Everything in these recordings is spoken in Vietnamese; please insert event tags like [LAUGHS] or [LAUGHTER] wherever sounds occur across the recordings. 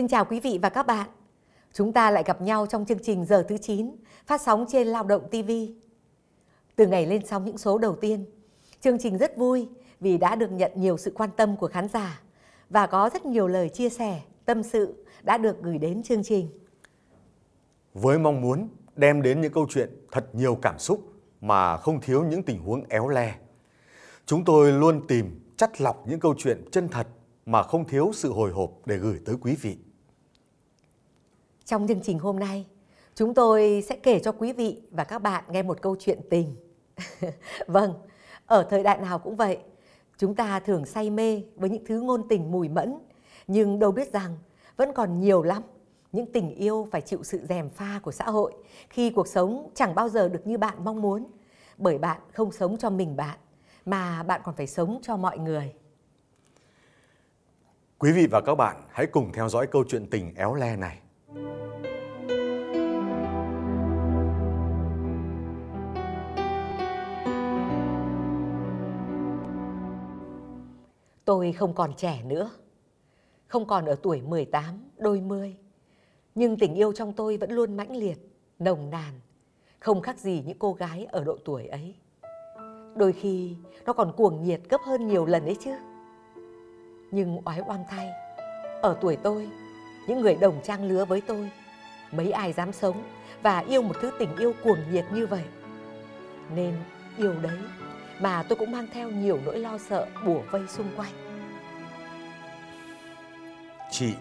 Xin chào quý vị và các bạn. Chúng ta lại gặp nhau trong chương trình giờ thứ 9 phát sóng trên Lao động TV. Từ ngày lên sóng những số đầu tiên, chương trình rất vui vì đã được nhận nhiều sự quan tâm của khán giả và có rất nhiều lời chia sẻ, tâm sự đã được gửi đến chương trình. Với mong muốn đem đến những câu chuyện thật nhiều cảm xúc mà không thiếu những tình huống éo le. Chúng tôi luôn tìm chắt lọc những câu chuyện chân thật mà không thiếu sự hồi hộp để gửi tới quý vị. Trong chương trình hôm nay, chúng tôi sẽ kể cho quý vị và các bạn nghe một câu chuyện tình. [LAUGHS] vâng, ở thời đại nào cũng vậy, chúng ta thường say mê với những thứ ngôn tình mùi mẫn, nhưng đâu biết rằng vẫn còn nhiều lắm những tình yêu phải chịu sự dèm pha của xã hội khi cuộc sống chẳng bao giờ được như bạn mong muốn bởi bạn không sống cho mình bạn mà bạn còn phải sống cho mọi người. Quý vị và các bạn hãy cùng theo dõi câu chuyện tình éo le này. Tôi không còn trẻ nữa, không còn ở tuổi 18, đôi mươi. Nhưng tình yêu trong tôi vẫn luôn mãnh liệt, nồng nàn, không khác gì những cô gái ở độ tuổi ấy. Đôi khi nó còn cuồng nhiệt gấp hơn nhiều lần ấy chứ. Nhưng oái oăm thay, ở tuổi tôi, những người đồng trang lứa với tôi, mấy ai dám sống và yêu một thứ tình yêu cuồng nhiệt như vậy. Nên yêu đấy mà tôi cũng mang theo nhiều nỗi lo sợ bủa vây xung quanh. Chị,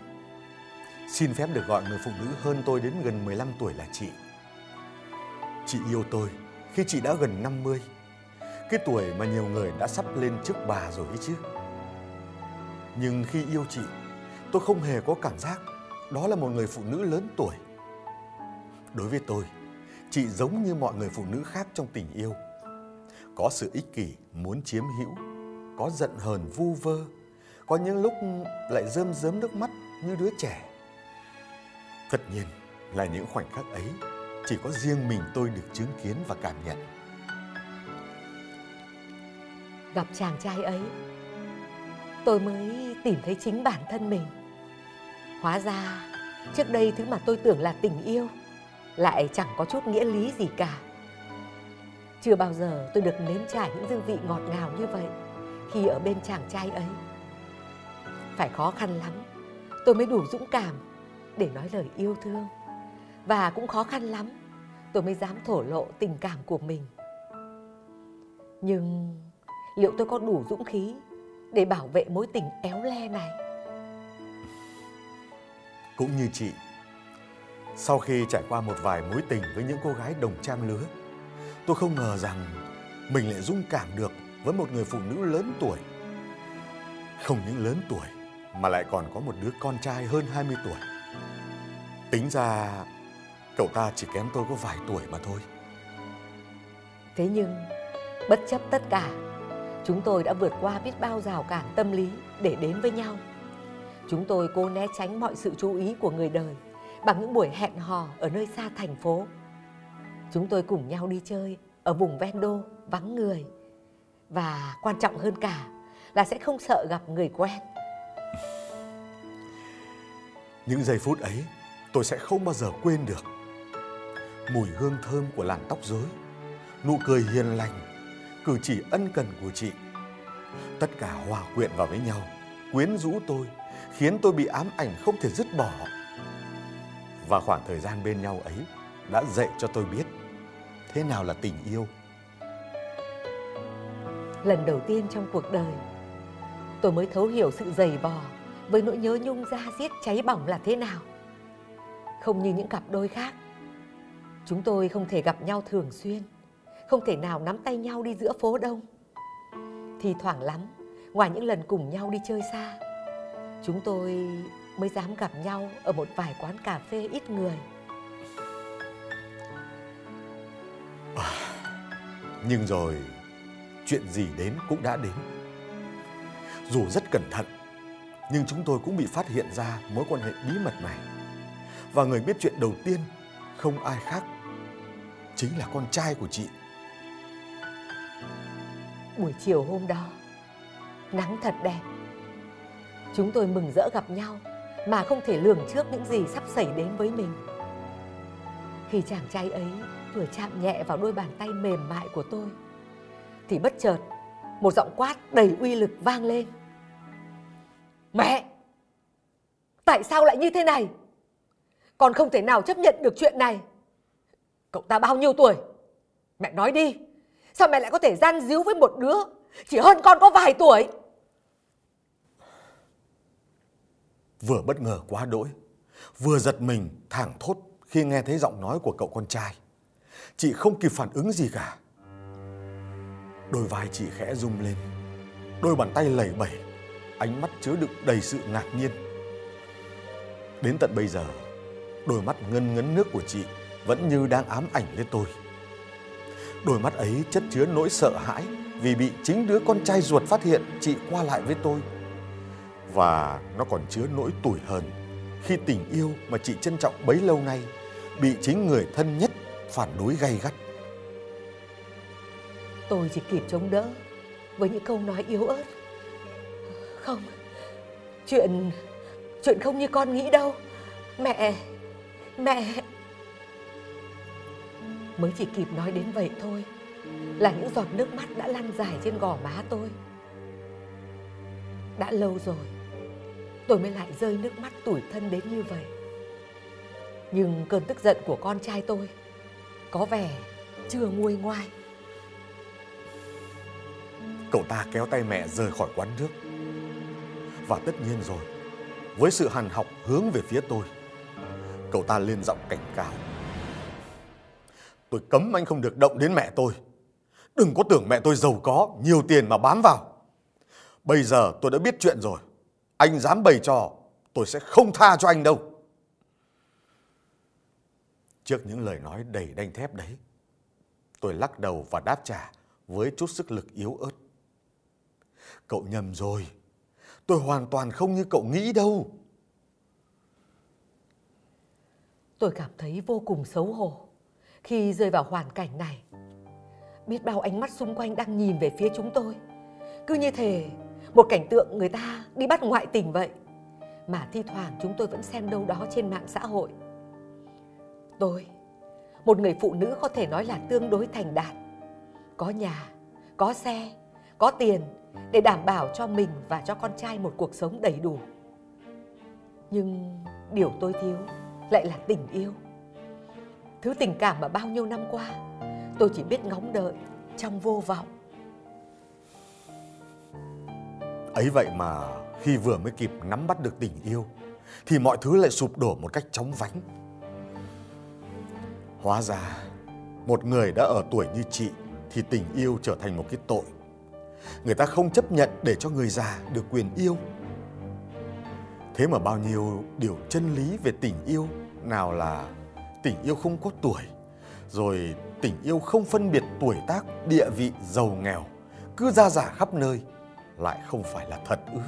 xin phép được gọi người phụ nữ hơn tôi đến gần 15 tuổi là chị. Chị yêu tôi khi chị đã gần 50. Cái tuổi mà nhiều người đã sắp lên trước bà rồi ấy chứ. Nhưng khi yêu chị, tôi không hề có cảm giác đó là một người phụ nữ lớn tuổi. Đối với tôi, chị giống như mọi người phụ nữ khác trong tình yêu. Có sự ích kỷ muốn chiếm hữu, có giận hờn vu vơ, có những lúc lại rơm rớm nước mắt như đứa trẻ. Tất nhiên là những khoảnh khắc ấy chỉ có riêng mình tôi được chứng kiến và cảm nhận. Gặp chàng trai ấy, tôi mới tìm thấy chính bản thân mình. Hóa ra, trước đây thứ mà tôi tưởng là tình yêu lại chẳng có chút nghĩa lý gì cả. Chưa bao giờ tôi được nếm trải những dư vị ngọt ngào như vậy khi ở bên chàng trai ấy. Phải khó khăn lắm, tôi mới đủ dũng cảm để nói lời yêu thương. Và cũng khó khăn lắm, tôi mới dám thổ lộ tình cảm của mình. Nhưng liệu tôi có đủ dũng khí để bảo vệ mối tình éo le này? Cũng như chị, sau khi trải qua một vài mối tình với những cô gái đồng trang lứa, tôi không ngờ rằng mình lại dung cảm được với một người phụ nữ lớn tuổi. Không những lớn tuổi mà lại còn có một đứa con trai hơn 20 tuổi. Tính ra cậu ta chỉ kém tôi có vài tuổi mà thôi. Thế nhưng, bất chấp tất cả, chúng tôi đã vượt qua biết bao rào cản tâm lý để đến với nhau. Chúng tôi cố né tránh mọi sự chú ý của người đời bằng những buổi hẹn hò ở nơi xa thành phố. Chúng tôi cùng nhau đi chơi ở vùng ven đô vắng người và quan trọng hơn cả là sẽ không sợ gặp người quen. Những giây phút ấy tôi sẽ không bao giờ quên được. Mùi hương thơm của làn tóc rối, nụ cười hiền lành, cử chỉ ân cần của chị. Tất cả hòa quyện vào với nhau, quyến rũ tôi, khiến tôi bị ám ảnh không thể dứt bỏ. Và khoảng thời gian bên nhau ấy đã dạy cho tôi biết thế nào là tình yêu. Lần đầu tiên trong cuộc đời, tôi mới thấu hiểu sự dày vò với nỗi nhớ nhung da diết cháy bỏng là thế nào. Không như những cặp đôi khác, chúng tôi không thể gặp nhau thường xuyên, không thể nào nắm tay nhau đi giữa phố đông. Thì thoảng lắm, ngoài những lần cùng nhau đi chơi xa, chúng tôi mới dám gặp nhau ở một vài quán cà phê ít người. [SIGHS] Nhưng rồi chuyện gì đến cũng đã đến. Dù rất cẩn thận, nhưng chúng tôi cũng bị phát hiện ra mối quan hệ bí mật này. Và người biết chuyện đầu tiên không ai khác, chính là con trai của chị. Buổi chiều hôm đó, nắng thật đẹp. Chúng tôi mừng rỡ gặp nhau mà không thể lường trước những gì sắp xảy đến với mình. Khi chàng trai ấy vừa chạm nhẹ vào đôi bàn tay mềm mại của tôi, thì bất chợt một giọng quát đầy uy lực vang lên. Mẹ! Tại sao lại như thế này? Con không thể nào chấp nhận được chuyện này. Cậu ta bao nhiêu tuổi? Mẹ nói đi. Sao mẹ lại có thể gian díu với một đứa chỉ hơn con có vài tuổi? Vừa bất ngờ quá đỗi, vừa giật mình thảng thốt khi nghe thấy giọng nói của cậu con trai. Chị không kịp phản ứng gì cả. Đôi vai chị khẽ rung lên, đôi bàn tay lẩy bẩy, ánh mắt chứa đựng đầy sự ngạc nhiên. Đến tận bây giờ, đôi mắt ngân ngấn nước của chị vẫn như đang ám ảnh lên tôi. Đôi mắt ấy chất chứa nỗi sợ hãi vì bị chính đứa con trai ruột phát hiện chị qua lại với tôi. Và nó còn chứa nỗi tủi hờn khi tình yêu mà chị trân trọng bấy lâu nay bị chính người thân nhất phản đối gay gắt. Tôi chỉ kịp chống đỡ với những câu nói yếu ớt. Không, chuyện chuyện không như con nghĩ đâu. Mẹ, mẹ. Mới chỉ kịp nói đến vậy thôi là những giọt nước mắt đã lăn dài trên gò má tôi. Đã lâu rồi, tôi mới lại rơi nước mắt tủi thân đến như vậy. Nhưng cơn tức giận của con trai tôi có vẻ chưa nguôi ngoai. Cậu ta kéo tay mẹ rời khỏi quán nước. Và tất nhiên rồi, với sự hằn học hướng về phía tôi, cậu ta lên giọng cảnh cáo. Tôi cấm anh không được động đến mẹ tôi. Đừng có tưởng mẹ tôi giàu có, nhiều tiền mà bám vào. Bây giờ tôi đã biết chuyện rồi. Anh dám bày trò, tôi sẽ không tha cho anh đâu. Trước những lời nói đầy đanh thép đấy, tôi lắc đầu và đáp trả với chút sức lực yếu ớt. Cậu nhầm rồi. Tôi hoàn toàn không như cậu nghĩ đâu. Tôi cảm thấy vô cùng xấu hổ khi rơi vào hoàn cảnh này. Biết bao ánh mắt xung quanh đang nhìn về phía chúng tôi. Cứ như thể một cảnh tượng người ta đi bắt ngoại tình vậy. Mà thi thoảng chúng tôi vẫn xem đâu đó trên mạng xã hội. Tôi, một người phụ nữ có thể nói là tương đối thành đạt. Có nhà, có xe, có tiền để đảm bảo cho mình và cho con trai một cuộc sống đầy đủ. Nhưng điều tôi thiếu lại là tình yêu. Thứ tình cảm mà bao nhiêu năm qua tôi chỉ biết ngóng đợi trong vô vọng. Ấy vậy mà khi vừa mới kịp nắm bắt được tình yêu thì mọi thứ lại sụp đổ một cách chóng vánh. Hóa ra một người đã ở tuổi như chị thì tình yêu trở thành một cái tội. Người ta không chấp nhận để cho người già được quyền yêu. Thế mà bao nhiêu điều chân lý về tình yêu nào là tình yêu không có tuổi, rồi tình yêu không phân biệt tuổi tác, địa vị, giàu nghèo, cứ ra giả khắp nơi, lại không phải là thật ư.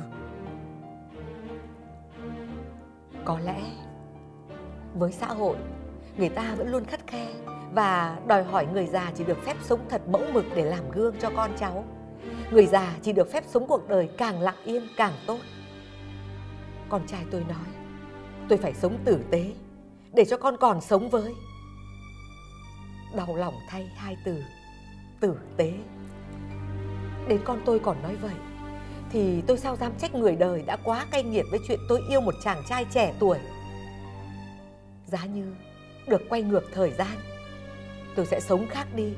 Có lẽ với xã hội, người ta vẫn luôn khắt khe và đòi hỏi người già chỉ được phép sống thật mẫu mực để làm gương cho con cháu. Người già chỉ được phép sống cuộc đời càng lặng yên càng tốt. Con trai tôi nói, tôi phải sống tử tế để cho con còn sống với. Đau lòng thay hai từ, tử tế. Đến con tôi còn nói vậy, thì tôi sao dám trách người đời đã quá cay nghiệt với chuyện tôi yêu một chàng trai trẻ tuổi. Giá như được quay ngược thời gian, tôi sẽ sống khác đi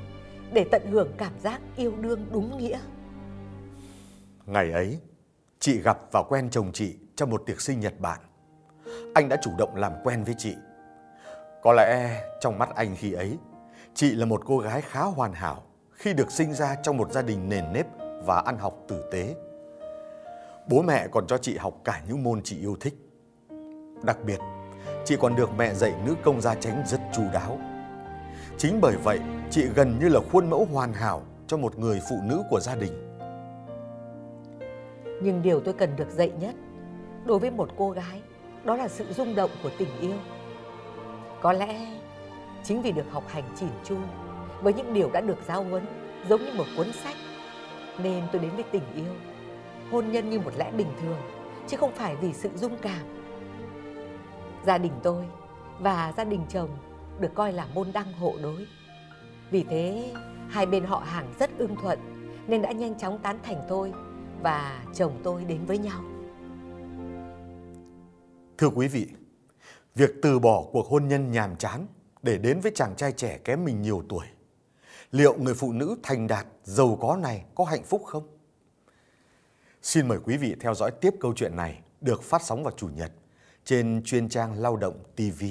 để tận hưởng cảm giác yêu đương đúng nghĩa. Ngày ấy, chị gặp và quen chồng chị trong một tiệc sinh nhật bạn. Anh đã chủ động làm quen với chị. Có lẽ trong mắt anh khi ấy, chị là một cô gái khá hoàn hảo khi được sinh ra trong một gia đình nền nếp và ăn học tử tế. Bố mẹ còn cho chị học cả những môn chị yêu thích. Đặc biệt, chị còn được mẹ dạy nữ công gia chánh rất chu đáo. Chính bởi vậy, chị gần như là khuôn mẫu hoàn hảo cho một người phụ nữ của gia đình. Nhưng điều tôi cần được dạy nhất đối với một cô gái đó là sự rung động của tình yêu. Có lẽ chính vì được học hành chỉn chu với những điều đã được giáo huấn giống như một cuốn sách nên tôi đến với tình yêu hôn nhân như một lẽ bình thường chứ không phải vì sự dung cảm Gia đình tôi và gia đình chồng được coi là môn đăng hộ đối. Vì thế, hai bên họ hàng rất ưng thuận nên đã nhanh chóng tán thành tôi và chồng tôi đến với nhau. Thưa quý vị, việc từ bỏ cuộc hôn nhân nhàm chán để đến với chàng trai trẻ kém mình nhiều tuổi, liệu người phụ nữ thành đạt, giàu có này có hạnh phúc không? Xin mời quý vị theo dõi tiếp câu chuyện này được phát sóng vào Chủ nhật trên chuyên trang Lao động TV.